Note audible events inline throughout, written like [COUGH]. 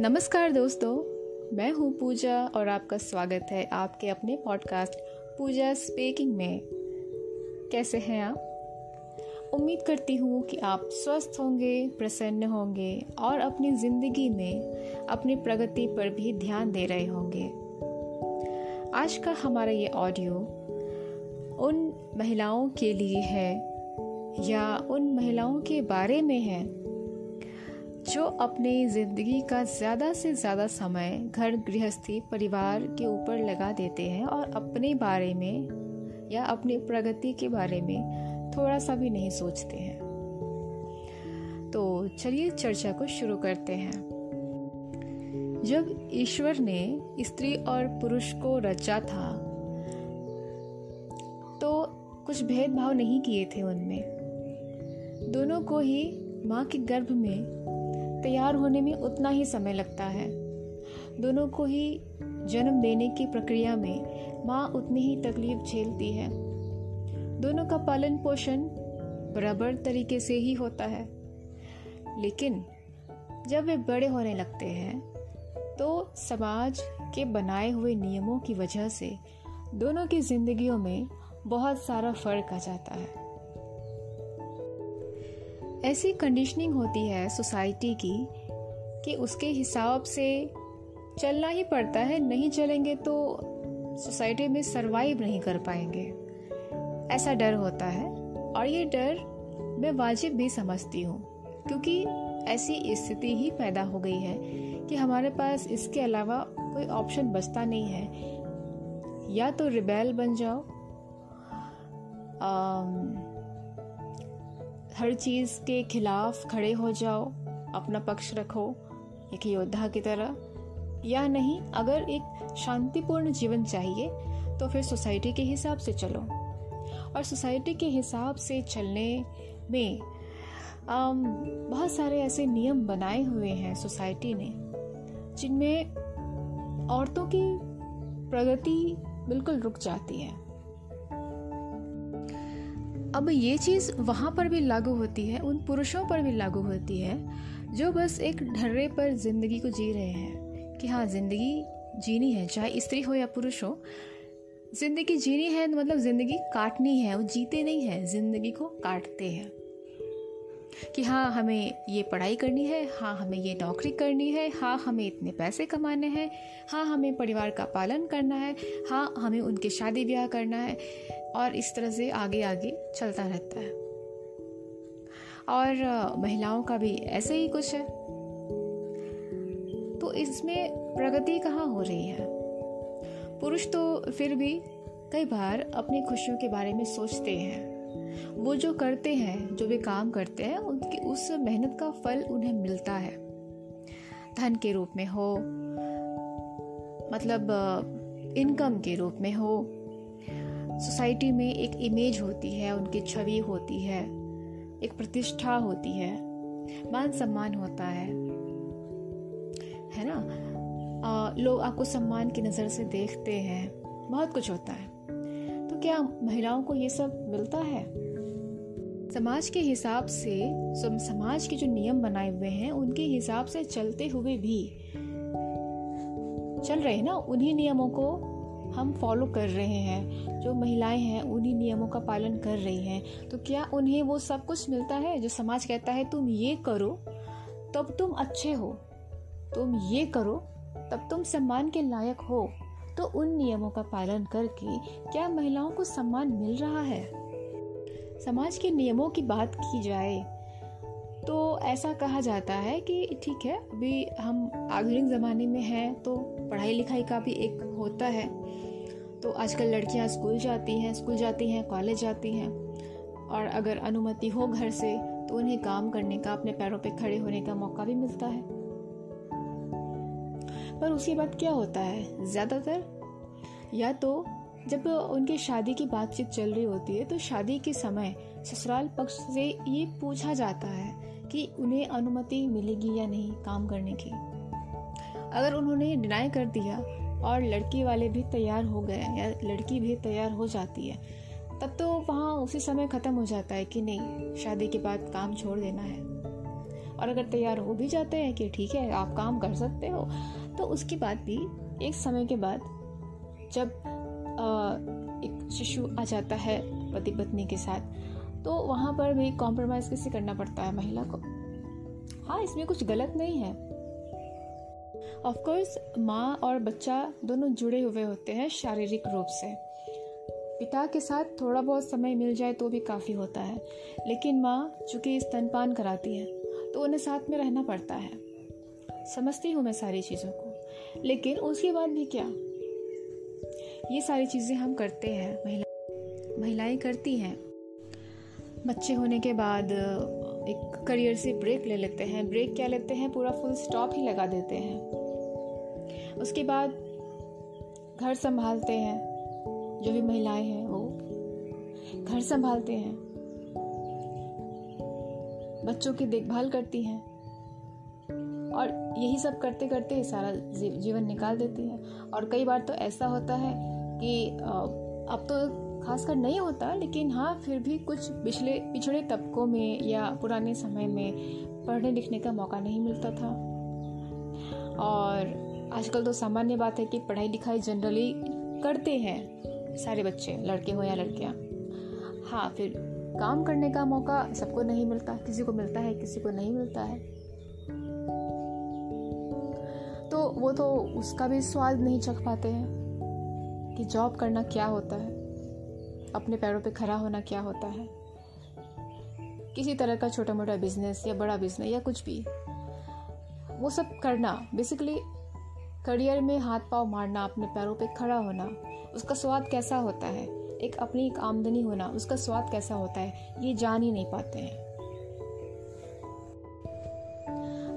नमस्कार दोस्तों, मैं हूँ पूजा और आपका स्वागत है आपके अपने पॉडकास्ट पूजा स्पीकिंग में। कैसे हैं आप? उम्मीद करती हूँ कि आप स्वस्थ होंगे, प्रसन्न होंगे और अपनी ज़िंदगी में अपनी प्रगति पर भी ध्यान दे रहे होंगे। आज का हमारा ये ऑडियो उन महिलाओं के लिए है या उन महिलाओं के बारे में है जो अपने ज़िंदगी का ज़्यादा से ज़्यादा समय घर गृहस्थी परिवार के ऊपर लगा देते हैं और अपने बारे में या अपनी प्रगति के बारे में थोड़ा सा भी नहीं सोचते हैं। तो चलिए चर्चा को शुरू करते हैं। जब ईश्वर ने स्त्री और पुरुष को रचा था तो कुछ भेदभाव नहीं किए थे उनमें। दोनों को ही माँ के गर्भ में तैयार होने में उतना ही समय लगता है। दोनों को ही जन्म देने की प्रक्रिया में माँ उतनी ही तकलीफ़ झेलती है। दोनों का पालन पोषण बराबर तरीके से ही होता है। लेकिन जब वे बड़े होने लगते हैं तो समाज के बनाए हुए नियमों की वजह से दोनों की जिंदगियों में बहुत सारा फ़र्क आ जाता है। ऐसी कंडीशनिंग होती है सोसाइटी की कि उसके हिसाब से चलना ही पड़ता है, नहीं चलेंगे तो सोसाइटी में सरवाइव नहीं कर पाएँगे। ऐसा डर होता है और ये डर मैं वाजिब भी समझती हूँ, क्योंकि ऐसी स्थिति ही पैदा हो गई है कि हमारे पास इसके अलावा कोई ऑप्शन बचता नहीं है। या तो रिबेल बन जाओ हर चीज़ के खिलाफ खड़े हो जाओ अपना पक्ष रखो एक योद्धा की तरह। या नहीं अगर एक शांतिपूर्ण जीवन चाहिए तो फिर सोसाइटी के हिसाब से चलो। और सोसाइटी के हिसाब से चलने में आम, बहुत सारे ऐसे नियम बनाए हुए हैं सोसाइटी ने जिनमें औरतों की प्रगति बिल्कुल रुक जाती है। अब ये चीज़ वहाँ पर भी लागू होती है, उन पुरुषों पर भी लागू होती है, जो बस एक ढर्रे पर ज़िंदगी को जी रहे हैं कि हाँ ज़िंदगी जीनी है, चाहे स्त्री हो या पुरुष हो। ज़िंदगी जीनी है मतलब ज़िंदगी काटनी है, वो जीते नहीं है, ज़िंदगी को काटते हैं। कि हाँ हमें ये पढ़ाई करनी है हाँ हमें ये नौकरी करनी है हाँ हमें इतने पैसे कमाने हैं हाँ हमें परिवार का पालन करना है हाँ हमें उनके शादी ब्याह करना है। और इस तरह से आगे आगे चलता रहता है। और महिलाओं का भी ऐसे ही कुछ है। तो इसमें प्रगति कहाँ हो रही है? पुरुष तो फिर भी कई बार अपनी खुशियों के बारे में सोचते हैं। वो जो करते हैं, जो भी काम करते हैं, उनकी, उस मेहनत का फल उन्हें मिलता है। धन के रूप में हो मतलब इनकम के रूप में हो सोसाइटी में एक इमेज होती है उनकी छवि होती है एक प्रतिष्ठा होती है मान सम्मान होता है। है ना? आ, लोग आपको सम्मान की नज़र से देखते हैं बहुत कुछ होता है। तो क्या महिलाओं को ये सब मिलता है? समाज के हिसाब से समाज के जो नियम बनाए हुए हैं उनके हिसाब से चलते हुए भी चल रहे ना उन्हीं नियमों को हम फॉलो कर रहे हैं, जो महिलाएँ हैं, उन्हीं नियमों का पालन कर रही हैं। तो क्या उन्हें वो सब कुछ मिलता है जो समाज कहता है, तुम ये करो, तब तुम अच्छे हो। तुम ये करो, तब तुम सम्मान के लायक हो। तो उन नियमों का पालन करके क्या महिलाओं को सम्मान मिल रहा है? समाज के नियमों की बात की जाए तो ऐसा कहा जाता है कि ठीक है, अभी हम आधुनिक ज़माने में हैं तो पढ़ाई लिखाई का भी एक होता है। तो आजकल लड़कियाँ स्कूल जाती हैं, स्कूल जाती हैं, कॉलेज जाती हैं। और अगर अनुमति हो घर से तो उन्हें काम करने का, अपने पैरों पे खड़े होने का मौका भी मिलता है। पर उसके बाद क्या होता है? ज़्यादातर या तो जब उनकी शादी की बातचीत चल रही होती है तो शादी के समय ससुराल पक्ष से ये पूछा जाता है कि उन्हें अनुमति मिलेगी या नहीं काम करने की। अगर उन्होंने डिनाई कर दिया और लड़की वाले भी तैयार हो गए या लड़की भी तैयार हो जाती है तब तो वहाँ उसी समय ख़त्म हो जाता है कि नहीं शादी के बाद काम छोड़ देना है। और अगर तैयार हो भी जाते हैं कि ठीक है आप काम कर सकते हो तो उसके बाद भी एक समय के बाद जब आ, एक शिशु आ जाता है पति पत्नी के साथ तो वहाँ पर भी कॉम्प्रोमाइज़ कैसे करना पड़ता है महिला को। हाँ इसमें कुछ गलत नहीं है। ऑफ़ कोर्स माँ और बच्चा दोनों जुड़े हुए होते हैं शारीरिक रूप से। पिता के साथ थोड़ा बहुत समय मिल जाए तो भी काफ़ी होता है। लेकिन माँ चूँकि स्तनपान कराती है तो उन्हें साथ में रहना पड़ता है। समझती हूँ मैं सारी चीज़ों को। लेकिन उसके बाद भी क्या? ये सारी चीज़ें हम करते हैं। महिला महिलाएँ करती हैं। बच्चे होने के बाद, एक करियर से ब्रेक ले लेते हैं। ब्रेक क्या लेते हैं? पूरा फुल स्टॉप ही लगा देते हैं। उसके बाद घर संभालते हैं, जो भी महिलाएँ हैं वो। घर संभालते हैं। बच्चों की देखभाल करती हैं। और यही सब करते करते सारा जीवन निकाल देती हैं। और कई बार तो ऐसा होता है कि अब तो खासकर नहीं होता, लेकिन हाँ फिर भी कुछ पिछले, पिछड़े तबकों में या पुराने समय में पढ़ने लिखने का मौका नहीं मिलता था। और आजकल तो सामान्य बात है कि पढ़ाई लिखाई जनरली करते हैं सारे बच्चे, लड़के हो या लड़कियाँ। हाँ फिर काम करने का मौका सबको नहीं मिलता, किसी को मिलता है, किसी को नहीं मिलता है। तो वो तो उसका भी स्वाद नहीं चख पाते हैं कि जॉब करना क्या होता है, अपने पैरों पे खड़ा होना क्या होता है। किसी तरह का छोटा मोटा बिज़नेस या बड़ा बिज़नेस या कुछ भी, वो सब करना बेसिकली करियर में हाथ पाव मारना, अपने पैरों पे खड़ा होना, उसका स्वाद कैसा होता है? एक अपनी एक आमदनी होना, उसका स्वाद कैसा होता है? ये जान ही नहीं पाते हैं।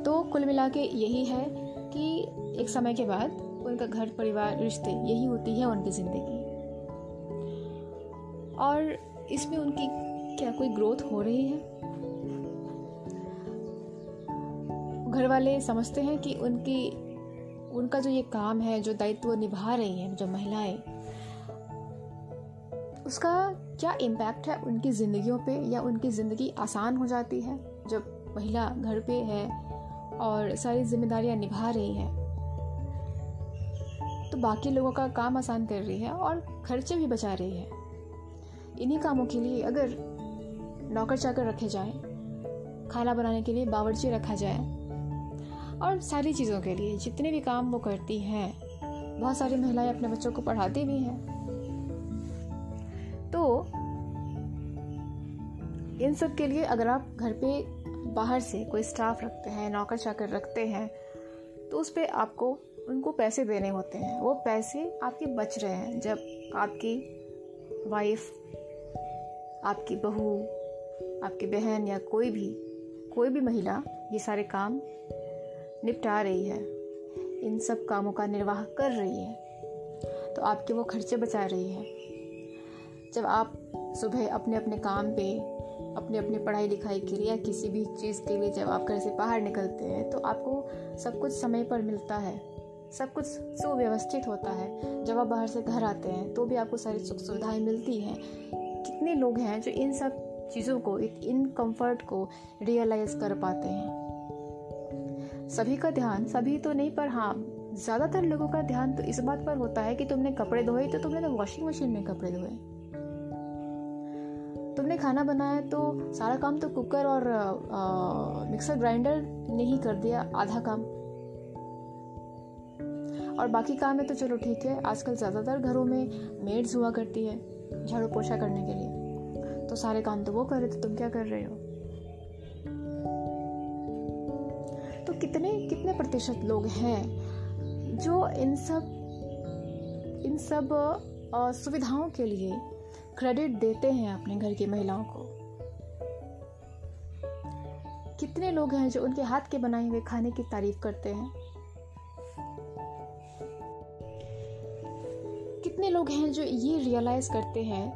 तो कुल मिला के यही है कि एक समय के बाद उनका घर, परिवार, रिश्ते यही होती है उनकी ज़िंदगी। और इसमें उनकी क्या कोई ग्रोथ हो रही है? घर वाले समझते हैं कि उनकी उनका जो ये काम है, जो दायित्व निभा रही हैं, जो महिलाएँ, उसका क्या इम्पैक्ट है उनकी ज़िंदगियों पे? या उनकी ज़िंदगी आसान हो जाती है जब महिला घर पे है और सारी जिम्मेदारियाँ निभा रही हैं? तो बाकी लोगों का काम आसान कर रही है और खर्चे भी बचा रही है। इन्हीं कामों के लिए अगर नौकर चाकर रखे जाए, खाना बनाने के लिए बावर्ची रखा जाए और सारी चीज़ों के लिए, जितने भी काम वो करती हैं। बहुत सारी महिलाएँ अपने बच्चों को पढ़ाती भी हैं। तो इन सब के लिए अगर आप घर पे बाहर से कोई स्टाफ रखते हैं, नौकर चाकर रखते हैं तो उस पर आपको उनको पैसे देने होते हैं। वो पैसे आपके बच रहे हैं। जब आपकी वाइफ आपकी बहू, आपकी बहन या कोई भी कोई भी महिला ये सारे काम निपटा रही है। इन सब कामों का निर्वाह कर रही है। तो आपके वो खर्चे बचा रही है। जब आप सुबह अपने अपने काम पे अपने अपने पढ़ाई लिखाई के लिए या किसी भी चीज़ के लिए जब आप घर से बाहर निकलते हैं तो आपको सब कुछ समय पर मिलता है। सब कुछ सुव्यवस्थित होता है। जब आप बाहर से घर आते हैं तो भी आपको सारी सुख सुविधाएँ मिलती हैं। कितने लोग हैं जो इन सब चीज़ों को, इन कंफर्ट को रियलाइज़ कर पाते हैं? सभी का ध्यान, सभी तो नहीं, पर हाँ ज़्यादातर लोगों का ध्यान तो इस बात पर होता है कि तुमने कपड़े धोए तो तुमने तो वॉशिंग मशीन में कपड़े धोए। तुमने खाना बनाया तो सारा काम तो कुकर और मिक्सर ग्राइंडर ने ही कर दिया, आधा काम। और बाकी काम है तो चलो ठीक है, आजकल ज़्यादातर घरों में मेड्स हुआ करती है झाड़ू पोछा करने के लिए। तो सारे काम तो वो कर रहे थे तुम क्या कर रहे हो? कितने कितने प्रतिशत लोग हैं जो इन सब इन सब सुविधाओं के लिए क्रेडिट देते हैं अपने घर की महिलाओं को? कितने लोग हैं जो उनके हाथ के बनाए हुए खाने की तारीफ़ करते हैं? कितने लोग हैं जो ये रियलाइज़ करते हैं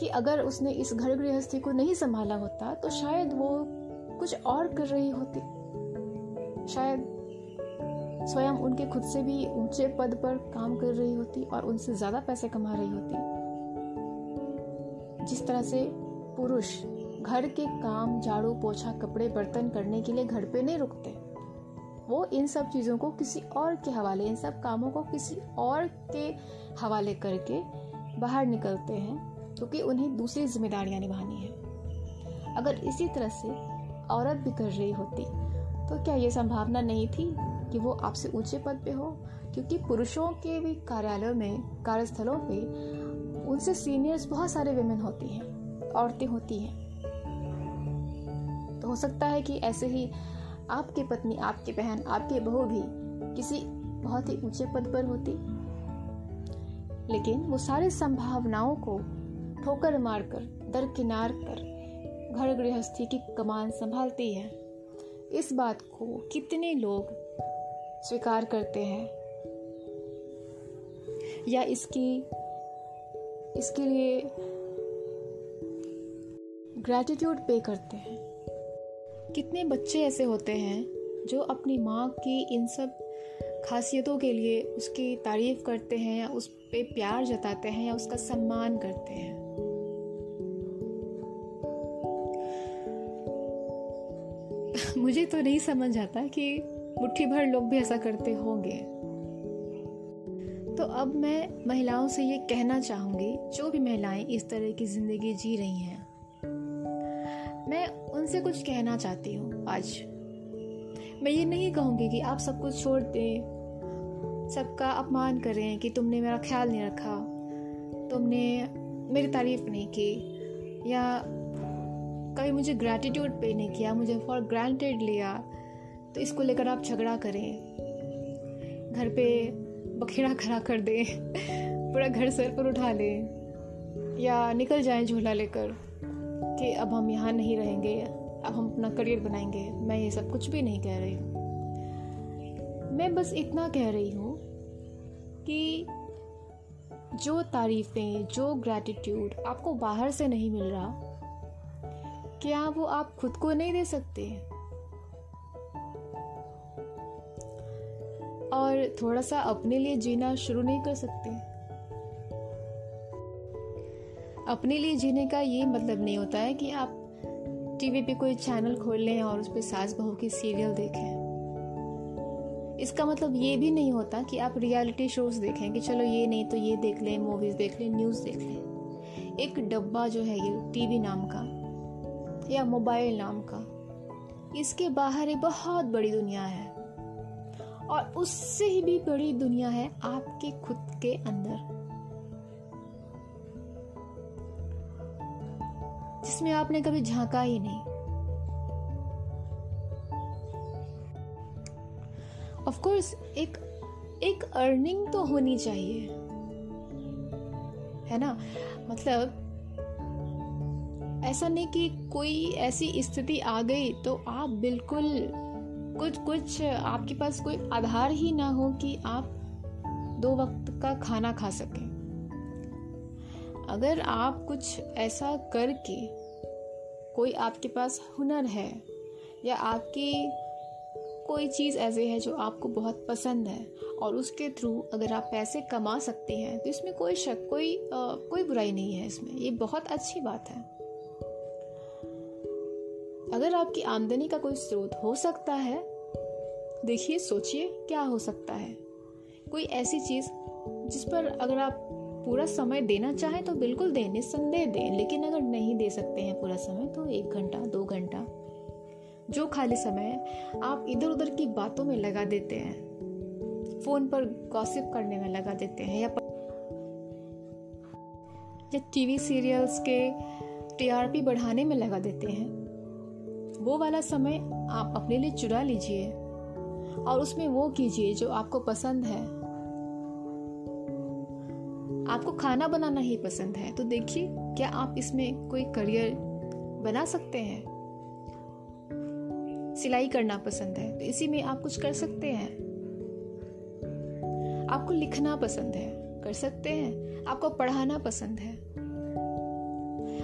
कि अगर उसने इस घर गृहस्थी को नहीं संभाला होता तो शायद वो कुछ और कर रही होती। शायद स्वयं उनके खुद से भी ऊँचे पद पर काम कर रही होती और उनसे ज़्यादा पैसे कमा रही होती। जिस तरह से पुरुष घर के काम, झाड़ू, पोछा, कपड़े, बर्तन करने के लिए घर पे नहीं रुकते, वो इन सब चीज़ों को किसी और के हवाले, इन सब कामों को किसी और के हवाले करके बाहर निकलते हैं, क्योंकि उन्हें दूसरी जिम्मेदारियाँ निभानी है। अगर इसी तरह से औरत भी कर रही होती तो क्या ये संभावना नहीं थी कि वो आपसे ऊँचे पद पे हो? क्योंकि पुरुषों के भी कार्यालयों में, कार्यस्थलों पे उनसे सीनियर्स बहुत सारे वेमेन होती हैं, औरतें होती हैं। तो हो सकता है कि ऐसे ही आपकी पत्नी, आपकी बहन, आपकी बहू भी किसी बहुत ही ऊँचे पद पर होती। लेकिन वो सारी संभावनाओं को ठोकर मारकर, दरकिनार कर घर गृहस्थी की कमान संभालती है। इस बात को कितने लोग स्वीकार करते हैं? या इसकी, इसके लिए ग्रैटिट्यूड पे करते हैं? कितने बच्चे ऐसे होते हैं जो अपनी माँ की इन सब खासियतों के लिए उसकी तारीफ़ करते हैं या उस पर प्यार जताते हैं या उसका सम्मान करते हैं? मुझे तो नहीं समझ आता कि मुट्ठी भर लोग भी ऐसा करते होंगे। तो अब मैं महिलाओं से ये कहना चाहूँगी, जो भी महिलाएँ इस तरह की ज़िंदगी जी रही हैं, मैं उनसे कुछ कहना चाहती हूँ आज। मैं ये नहीं कहूँगी कि आप सब कुछ छोड़ दें, सबका अपमान करें कि तुमने मेरा ख्याल नहीं रखा, तुमने मेरी तारीफ़ नहीं की, या कभी मुझे ग्रैटिट्यूड पे नहीं किया, मुझे फॉर ग्रांटेड लिया तो इसको लेकर आप झगड़ा करें। घर पे बखेड़ा खड़ा कर दें, पूरा घर सर पर उठा लें, या निकल जाएँ झूला लेकर कि अब हम यहाँ नहीं रहेंगे, अब हम अपना करियर बनाएँगे। मैं ये सब कुछ भी नहीं कह रही हूँ। मैं बस इतना कह रही हूँ कि जो तारीफ़ें, जो ग्रैटिट्यूड आपको बाहर से नहीं मिल रहा क्या वो आप खुद को नहीं दे सकते? और थोड़ा सा अपने लिए जीना शुरू नहीं कर सकते। अपने लिए जीने का ये मतलब नहीं होता है कि आप टीवी पे कोई चैनल खोल लें और उस पर सास बहू की सीरियल देखें। इसका मतलब ये भी नहीं होता कि आप रियलिटी शोज़ देखें कि चलो ये नहीं तो ये देख लें मूवीज़ देख लें न्यूज़ देख लें। एक डब्बा जो है ये टीवी नाम का या मोबाइल नाम का। इसके बाहर एक बहुत बड़ी दुनिया है। और उससे ही भी बड़ी दुनिया है आपके खुद के अंदर। जिसमें आपने कभी झांका ही नहीं। ऑफ़ कोर्स एक एक अर्निंग तो होनी चाहिए। है ना? मतलब ऐसा नहीं कि कोई ऐसी स्थिति आ गई तो आप बिल्कुल कुछ कुछ आपके पास कोई आधार ही ना हो कि आप दो वक्त का खाना खा सकें। अगर आप कुछ ऐसा करके कोई आपके पास हुनर है या आपकी कोई चीज़ ऐसे है जो आपको बहुत पसंद है और उसके थ्रू अगर आप पैसे कमा सकते हैं तो इसमें कोई शक कोई आ, कोई बुराई नहीं है इसमें। ये बहुत अच्छी बात है। अगर आपकी आमदनी का कोई स्रोत हो सकता है, देखिए, सोचिए क्या हो सकता है। कोई ऐसी चीज़ जिस पर अगर आप पूरा समय देना चाहें तो बिल्कुल दें निस्संदेह दें, लेकिन अगर नहीं दे सकते हैं पूरा समय तो एक घंटा, दो घंटा। जो खाली समय आप इधर उधर की बातों में लगा देते हैं। फ़ोन पर गॉसिप करने में लगा देते हैं, या या टीवी सीरियल्स के टीआरपी बढ़ाने में लगा देते हैं। वो वाला समय आप अपने लिए चुरा लीजिए और उसमें वो कीजिए जो आपको पसंद है। आपको खाना बनाना ही पसंद है। तो देखिए, क्या आप इसमें कोई करियर बना सकते हैं? सिलाई करना पसंद है। तो इसी में आप कुछ कर सकते हैं। आपको लिखना पसंद है। कर सकते हैं। आपको पढ़ाना पसंद है।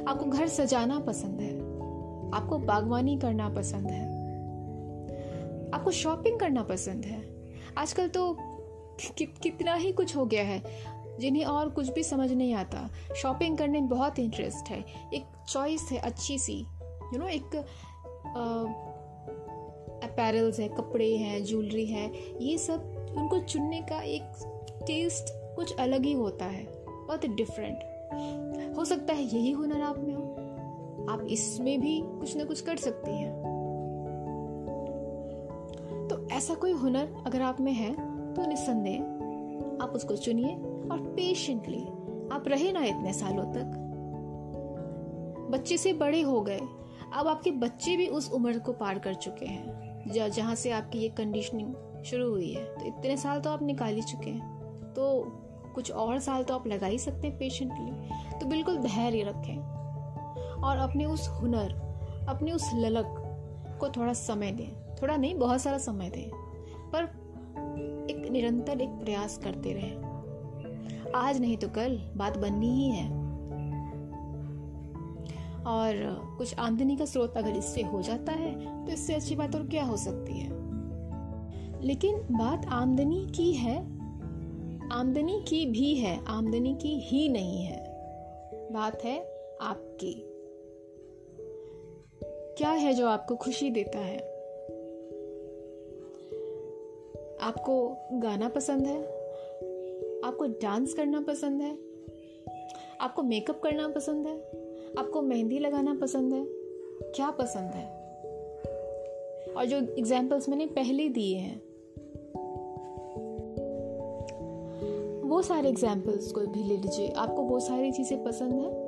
आपको घर सजाना पसंद है। आपको बागवानी करना पसंद है। आपको शॉपिंग करना पसंद है। आजकल तो कि, कितना ही कुछ हो गया है जिन्हें और कुछ भी समझ नहीं आता। शॉपिंग करने में बहुत इंटरेस्ट है। एक चॉइस है अच्छी सी। यू नो एक अपैरल्स है कपड़े हैं ज्वेलरी है ये सब उनको चुनने का एक टेस्ट कुछ अलग ही होता है। बहुत डिफरेंट हो सकता है यही हुनर आप आप इसमें भी कुछ ना कुछ कर सकती हैं। तो ऐसा कोई हुनर अगर आप में है तो निस्संदेह आप उसको चुनिए और पेशेंटली आप रहे ना इतने सालों तक। बच्चे से बड़े हो गए, अब आपके बच्चे भी उस उम्र को पार कर चुके हैं। जहाँ से आपकी ये कंडीशनिंग शुरू हुई है तो इतने साल तो आप निकाल ही चुके हैं। तो कुछ और साल तो आप लगा ही सकते हैं पेशेंटली तो बिल्कुल धैर्य रखें। और अपने उस हुनर, अपने उस ललक को थोड़ा समय दें। थोड़ा नहीं, बहुत सारा समय दें। पर एक निरंतर एक प्रयास करते रहें। आज नहीं तो कल, बात बननी ही है। और कुछ आमदनी का स्रोत अगर इससे हो जाता है तो इससे अच्छी बात और क्या हो सकती है? लेकिन बात आमदनी की है, आमदनी की भी है, आमदनी की ही नहीं है। बात है आपकी। क्या है जो आपको खुशी देता है? आपको गाना पसंद है? आपको डांस करना पसंद है? आपको मेकअप करना पसंद है? आपको मेहंदी लगाना पसंद है? क्या पसंद है? और जो एग्जाम्पल्स मैंने पहले दिए हैं, वो सारे एग्जाम्पल्स को भी ले लीजिए। आपको वो सारी चीज़ें पसंद है?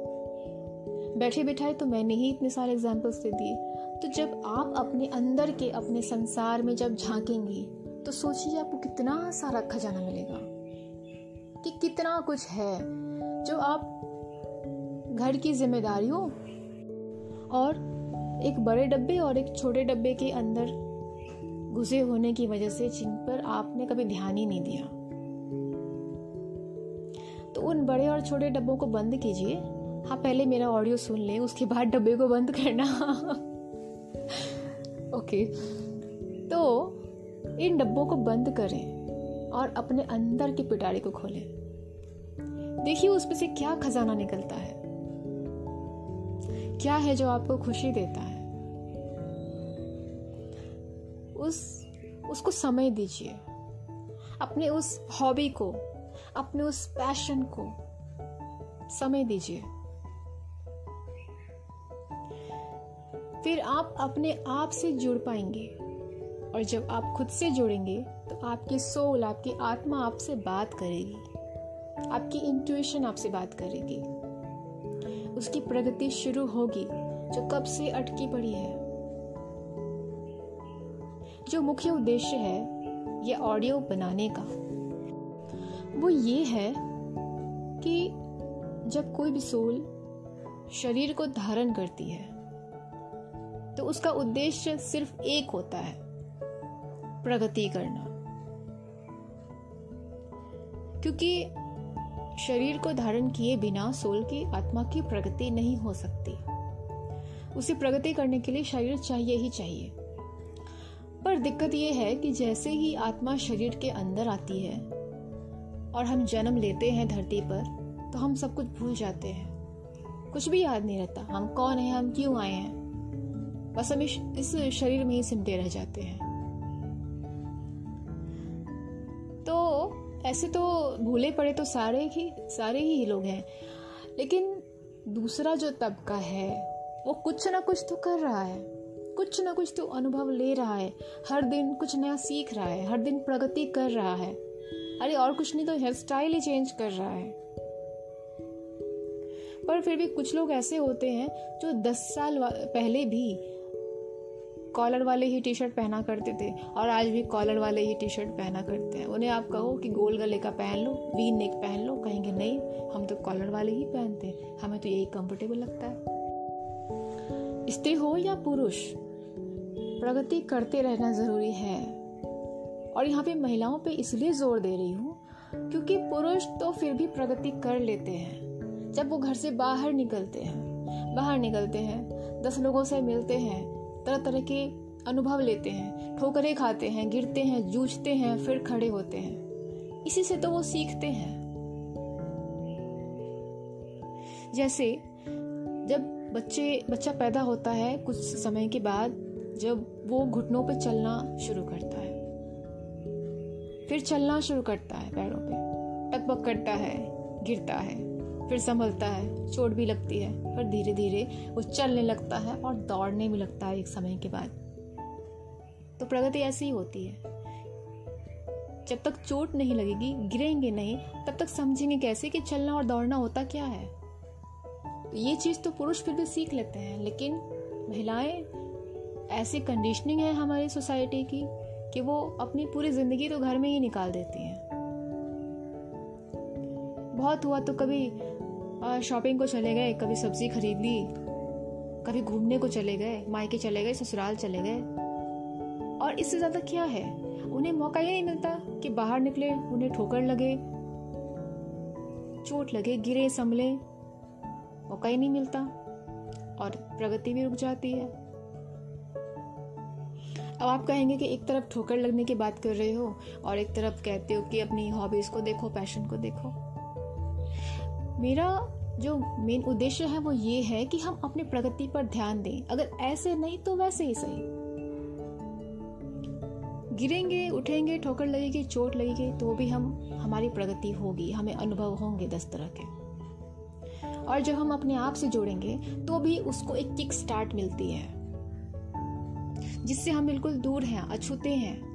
बैठे बैठाए तो मैंने ही इतने सारे एग्जाम्पल्स दे दिए। तो जब आप अपने अंदर के अपने संसार में जब झांकेंगी तो सोचिए आपको कितना सारा खजाना मिलेगा। कि कितना कुछ है जो आप घर की जिम्मेदारियों और एक बड़े डब्बे और एक छोटे डब्बे के अंदर घुसे होने की वजह से जिन पर आपने कभी ध्यान ही नहीं दिया। तो उन बड़े और छोटे डब्बों को बंद कीजिए। हाँ पहले मेरा ऑडियो सुन लें, उसके बाद डब्बे को बंद करना। ओके तो इन डब्बों को बंद करें और अपने अंदर के पिटारे को खोलें। देखिए, उसमें से क्या खजाना निकलता है। क्या है जो आपको खुशी देता है? उस, उसको समय दीजिए। अपने उस हॉबी को, अपने उस पैशन को समय दीजिए। फिर आप अपने आप से जुड़ पाएँगे। और जब आप खुद से जुड़ेंगे तो आपकी सोल आपकी आत्मा आपसे बात करेगी। आपकी इंट्यूशन आपसे बात करेगी। उसकी प्रगति शुरू होगी, जो कब से अटकी पड़ी है। जो मुख्य उद्देश्य है, ये ऑडियो बनाने का। वो ये है कि जब कोई भी सोल शरीर को धारण करती है तो उसका उद्देश्य सिर्फ़ एक होता है, प्रगति करना। क्योंकि शरीर को धारण किए बिना सोल की आत्मा की प्रगति नहीं हो सकती। उसे प्रगति करने के लिए शरीर चाहिए ही चाहिए। पर दिक्कत यह है कि जैसे ही आत्मा शरीर के अंदर आती है और हम जन्म लेते हैं धरती पर तो हम सब कुछ भूल जाते हैं। कुछ भी याद नहीं रहता, हम कौन हैं, हम क्यों आए हैं? बस हम इस शरीर में ही सिमटे रह जाते हैं। तो ऐसे तो भूले पड़े तो सारे ही सारे ही लोग हैं। लेकिन दूसरा जो तबका है, वो कुछ ना कुछ तो कर रहा है। कुछ ना कुछ तो अनुभव ले रहा है। हर दिन कुछ नया सीख रहा है। हर दिन प्रगति कर रहा है। अरे, और कुछ नहीं तो हेयर स्टाइल ही चेंज कर रहा है। पर फिर भी कुछ लोग ऐसे होते हैं जो दस साल पहले भी कॉलर वाले ही टी शर्ट पहना करते थे और आज भी कॉलर वाले ही टी शर्ट पहना करते हैं। उन्हें आप कहो कि गोल गले का पहन लो वी नेक पहन लो, कहेंगे नहीं, हम तो कॉलर वाले ही पहनते हैं। हमें तो यही कंफर्टेबल लगता है। स्त्री हो या पुरुष, प्रगति करते रहना ज़रूरी है। और यहाँ पे महिलाओं पे इसलिए ज़ोर दे रही हूँ, क्योंकि पुरुष तो फिर भी प्रगति कर लेते हैं। जब वो घर से बाहर निकलते हैं, बाहर निकलते हैं, दस लोगों से मिलते हैं तरह तरह के अनुभव लेते हैं, ठोकरें खाते हैं, गिरते हैं, जूझते हैं, फिर खड़े होते हैं। इसी से तो वो सीखते हैं। जैसे जब बच्चे, बच्चा पैदा होता है कुछ समय के बाद, जब वो घुटनों पे चलना शुरू करता है। फिर चलना शुरू करता है पैरों पे। टकबक करता है, गिरता है। फिर संभलता है, चोट भी लगती है, पर धीरे धीरे वो चलने लगता है और दौड़ने भी लगता है एक समय के बाद। तो प्रगति ऐसी ही होती है। जब तक चोट नहीं लगेगी, गिरेंगे नहीं, तब तक समझेंगे कैसे कि चलना और दौड़ना होता क्या है। ये चीज़ तो पुरुष फिर भी सीख लेते हैं, लेकिन महिलाएँ, ऐसी कंडीशनिंग है हमारी सोसाइटी की कि वो अपनी पूरी ज़िंदगी तो घर में ही निकाल देती हैं। बहुत हुआ तो कभी शॉपिंग को चले गए, कभी सब्ज़ी खरीद ली कभी घूमने को चले गए, मायके चले गए, ससुराल चले गए। और इससे ज़्यादा क्या है? उन्हें मौका ही नहीं मिलता कि बाहर निकले, उन्हें ठोकर लगे, चोट लगे, गिरे, संभले। मौका ही नहीं मिलता और प्रगति भी रुक जाती है। अब आप कहेंगे कि एक तरफ़ ठोकर लगने की बात कर रहे हो और एक तरफ़ कहते हो कि अपनी हॉबीज को देखो पैशन को देखो। मेरा जो मेन उद्देश्य है वो ये है कि हम अपनी प्रगति पर ध्यान दें। अगर ऐसे नहीं तो वैसे ही सही। गिरेंगे, उठेंगे, ठोकर लगेगी, चोट लगेगी तो भी हम, हमारी प्रगति होगी। हमें अनुभव होंगे दस तरह के। और जब हम अपने आप से जोड़ेंगे तो भी उसको एक किक स्टार्ट मिलती है। जिससे हम बिल्कुल दूर हैं, अछूते हैं।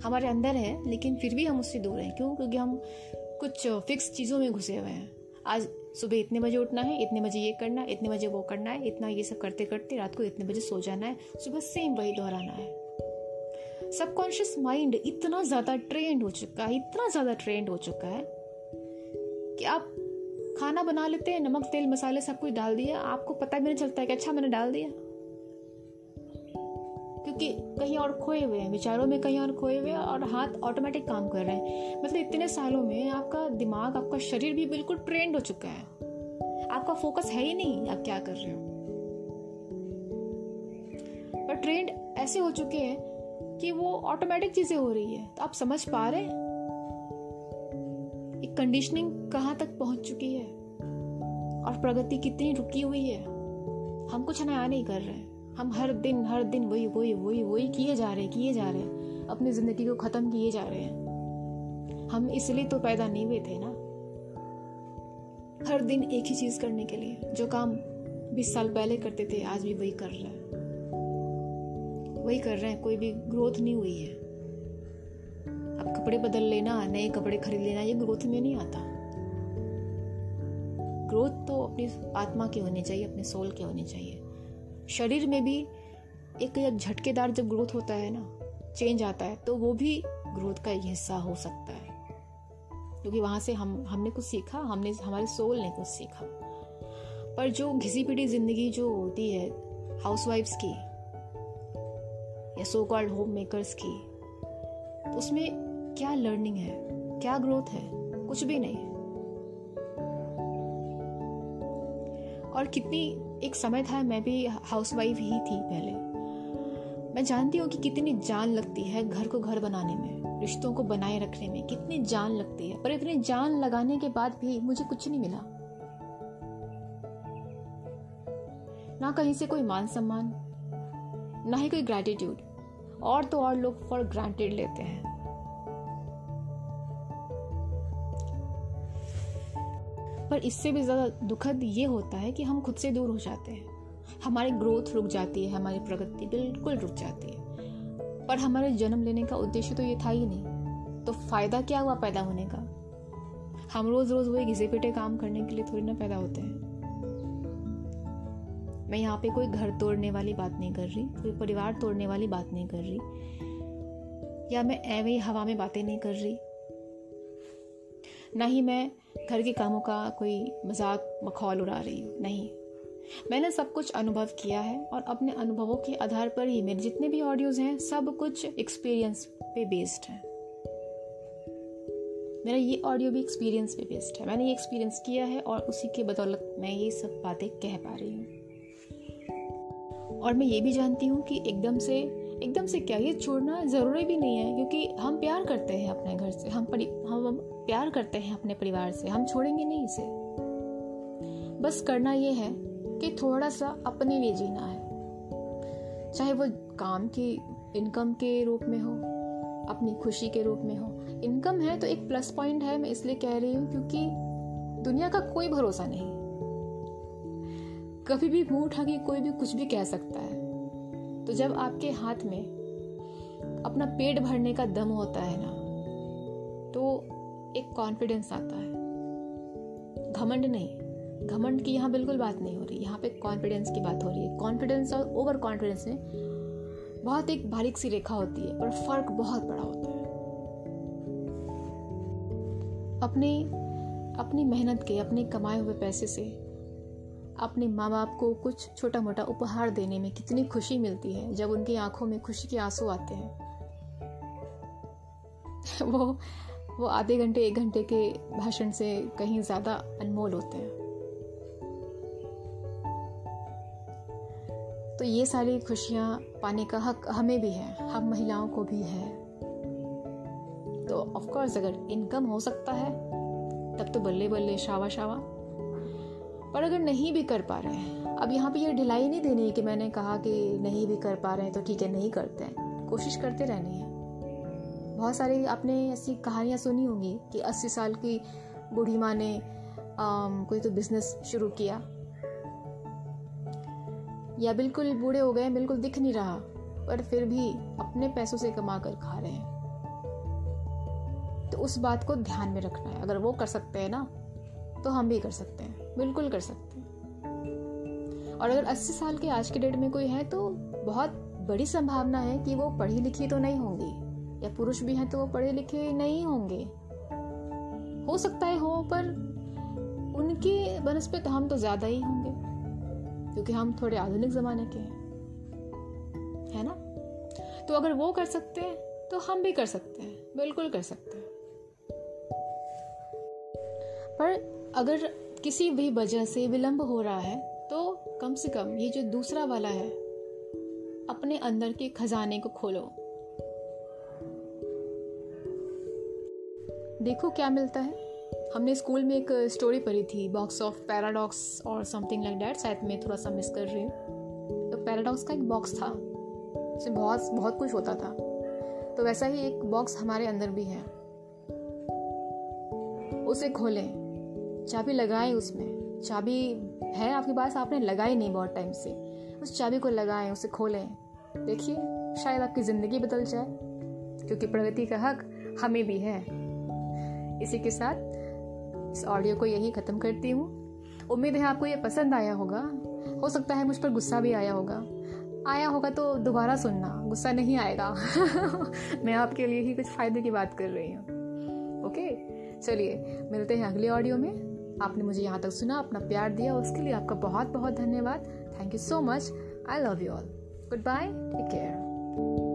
हमारे अंदर है, लेकिन फिर भी हम उससे दूर हैं। क्यों? क्योंकि हम कुछ फिक्स चीज़ों में घुसे हुए हैं। आज सुबह इतने बजे उठना है, इतने बजे ये करना है, इतने बजे वो करना है, इतना ये सब करते करते रात को इतने बजे सो जाना है, सुबह सेम वही दोहराना है। सबकॉन्शियस माइंड इतना ज़्यादा ट्रेंड हो चुका है, इतना ज़्यादा ट्रेंड हो चुका है कि आप खाना बना लेते हैं, नमक, तेल, मसाले सब कुछ डाल दिया, आपको पता भी नहीं चलता है कि अच्छा मैंने डाल दिया। क्योंकि कहीं और खोए हुए हैं, विचारों में कहीं और खोए हुए हैं और हाथ ऑटोमेटिक काम कर रहे हैं। मतलब इतने सालों में आपका दिमाग, आपका शरीर भी बिल्कुल ट्रेंड हो चुका है। आपका फोकस है ही नहीं, आप क्या कर रहे हो? पर ट्रेंड ऐसे हो चुके हैं कि वो ऑटोमेटिक चीज़ें हो रही है। तो आप समझ पा रहे हैं? कंडीशनिंग कहाँ तक पहुँच चुकी है? और प्रगति कितनी रुकी हुई है? हम कुछ नया नहीं कर रहे हैं। हम हर दिन हर दिन वही वही वही वही किए जा रहे हैं, किए जा रहे हैं। अपनी ज़िंदगी को खत्म किए जा रहे हैं। हम इसलिए तो पैदा नहीं हुए थे ना। हर दिन एक ही चीज़ करने के लिए, जो काम बीस साल पहले करते थे, आज भी वही कर रहे हैं। वही कर रहे हैं, कोई भी ग्रोथ नहीं हुई है। अब कपड़े बदल लेना, नए कपड़े खरीद लेना, ये ग्रोथ में नहीं आता। ग्रोथ तो अपनी आत्मा की होनी चाहिए, अपने सोल की होनी चाहिए। शरीर में भी एक झटकेदार जब ग्रोथ होता है ना चेंज आता है तो वो भी ग्रोथ का हिस्सा हो सकता है। क्योंकि वहाँ से हम, हमने कुछ सीखा, हमने, हमारे सोल ने कुछ सीखा। पर जो घिसी पिटी ज़िंदगी जो होती है हाउसवाइफ्स की, या सो कॉल्ड होम मेकर्स की तो उसमें क्या लर्निंग है, क्या ग्रोथ है, कुछ भी नहीं। है और कितनी एक समय था मैं भी हाउसवाइफ ही थी पहले। मैं जानती हूँ कि कितनी जान लगती है घर को घर बनाने में, रिश्तों को बनाए रखने में, कितनी जान लगती है। पर इतनी जान लगाने के बाद भी मुझे कुछ नहीं मिला। ना कहीं से कोई मान सम्मान, ना ही कोई ग्रेटिट्यूड और तो और लोग फॉर ग्रांटेड लेते हैं। पर इससे भी ज़्यादा दुखद ये होता है कि हम खुद से दूर हो जाते हैं। हमारी ग्रोथ रुक जाती है, हमारी प्रगति बिल्कुल रुक जाती है। पर हमारे जन्म लेने का उद्देश्य तो ये था ही नहीं। तो फ़ायदा क्या हुआ पैदा होने का? हम रोज रोज वही घिसे पिटे काम करने के लिए थोड़ी ना पैदा होते हैं। मैं यहाँ पे कोई घर तोड़ने वाली बात नहीं कर रही, कोई परिवार तोड़ने वाली बात नहीं कर रही, या मैं ही हवा में बातें नहीं कर रही। ना ही मैं घर के कामों का कोई मज़ाक मखौल उड़ा रही हूँ। नहीं। मैंने सब कुछ अनुभव किया है और अपने अनुभवों के आधार पर ही मेरे जितने भी ऑडियोज हैं, सब कुछ एक्सपीरियंस पे बेस्ड है। मेरा ये ऑडियो भी एक्सपीरियंस पे बेस्ड है। मैंने ये एक्सपीरियंस किया है और उसी के बदौलत मैं ये सब बातें कह पा रही हूँ। और मैं ये भी जानती हूँ कि एकदम से एकदम से क्या? ये छोड़ना ज़रूरी भी नहीं है, क्योंकि हम प्यार करते हैं अपने घर से। हम परि, हम प्यार करते हैं अपने परिवार से, हम छोड़ेंगे नहीं इसे। बस करना ये है कि थोड़ा सा अपने लिए जीना है। चाहे वो काम की इनकम के रूप में हो, अपनी खुशी के रूप में हो। इनकम है तो एक प्लस पॉइंट है, मैं इसलिए कह रही हूँ क्योंकि दुनिया का कोई भरोसा नहीं। कभी भी मुँह उठा के कोई भी कुछ भी कह सकता है। तो जब आपके हाथ में अपना पेट भरने का दम होता है ना तो एक कॉन्फिडेंस आता है। घमंड नहीं। घमंड की यहाँ बिल्कुल बात नहीं हो रही। यहाँ पे कॉन्फिडेंस की बात हो रही है। कॉन्फिडेंस और ओवर कॉन्फिडेंस में बहुत एक बारीक सी रेखा होती है और फ़र्क बहुत बड़ा होता है। अपने, अपनी मेहनत के, अपने कमाए हुए पैसे से अपने माँ बाप को कुछ छोटा मोटा उपहार देने में कितनी खुशी मिलती है, जब उनकी आँखों में खुशी के आँसू आते हैं। [LAUGHS] वो वो आधे घंटे, एक घंटे के भाषण से कहीं ज़्यादा अनमोल होते हैं। तो ये सारी खुशियाँ पाने का हक हमें भी है, हम महिलाओं को भी है। तो ऑफ़ कोर्स अगर इनकम हो सकता है, तब तो बल्ले बल्ले, शावा शावा। पर अगर नहीं भी कर पा रहे हैं, अब यहाँ पे ये ढिलाई नहीं देनी है कि मैंने कहा कि नहीं भी कर पा रहे हैं तो ठीक है, नहीं करते हैं। कोशिश करते रहनी है। बहुत सारी आपने ऐसी कहानियाँ सुनी होंगी कि 80 साल की बूढ़ी माँ ने आम, कोई तो बिज़नेस शुरू किया। या बिल्कुल बूढ़े हो गए बिल्कुल दिख नहीं रहा पर फिर भी अपने पैसों से कमा कर खा रहे हैं। तो उस बात को ध्यान में रखना है। अगर वो कर सकते हैं ना तो हम भी कर सकते हैं। बिल्कुल कर सकते हैं। और अगर 80 साल के आज के डेट में कोई है तो बहुत बड़ी संभावना है कि वो पढ़ी लिखी तो नहीं होंगी। या पुरुष भी हैं तो वो पढ़े लिखे नहीं होंगे। हो सकता है हो, पर उनके बनस्पत हम तो ज़्यादा ही होंगे, क्योंकि हम थोड़े आधुनिक ज़माने के हैं। है ना? तो अगर वो कर सकते हैं तो हम भी कर सकते हैं, बिल्कुल कर सकते हैं। पर अगर किसी भी वजह से विलंब हो रहा है तो कम से कम ये जो दूसरा वाला है, अपने अंदर के खजाने को खोलो। देखो क्या मिलता है। हमने स्कूल में एक स्टोरी पढ़ी थी बॉक्स ऑफ़ पैराडॉक्स और समथिंग लाइक डैट शायद मैं थोड़ा सा मिस कर रही हूँ। तो पैराडॉक्स का एक बॉक्स था उसमें बहुत बहुत कुछ होता था। तो वैसा ही एक बॉक्स हमारे अंदर भी है। उसे खोलें, चाबी लगाएँ उसमें। चाबी है आपके पास? आपने लगाई नहीं बहुत टाइम से। उस चाबी को लगाएँ, उसे खोलें। देखिए, शायद आपकी ज़िंदगी बदल जाए, क्योंकि प्रगति का हक हमें भी है। इसी के साथ इस ऑडियो को यही ख़त्म करती हूँ। उम्मीद है आपको ये पसंद आया होगा। हो सकता है मुझ पर गुस्सा भी आया होगा। आया होगा तो दोबारा सुनना। गुस्सा नहीं आएगा। [LAUGHS] मैं आपके लिए ही कुछ फ़ायदे की बात कर रही हूँ। ओके? चलिए, मिलते हैं अगले ऑडियो में। आपने मुझे यहाँ तक सुना, अपना प्यार दिया, उसके लिए आपका बहुत बहुत धन्यवाद। Thank you so much I love you all goodbye take care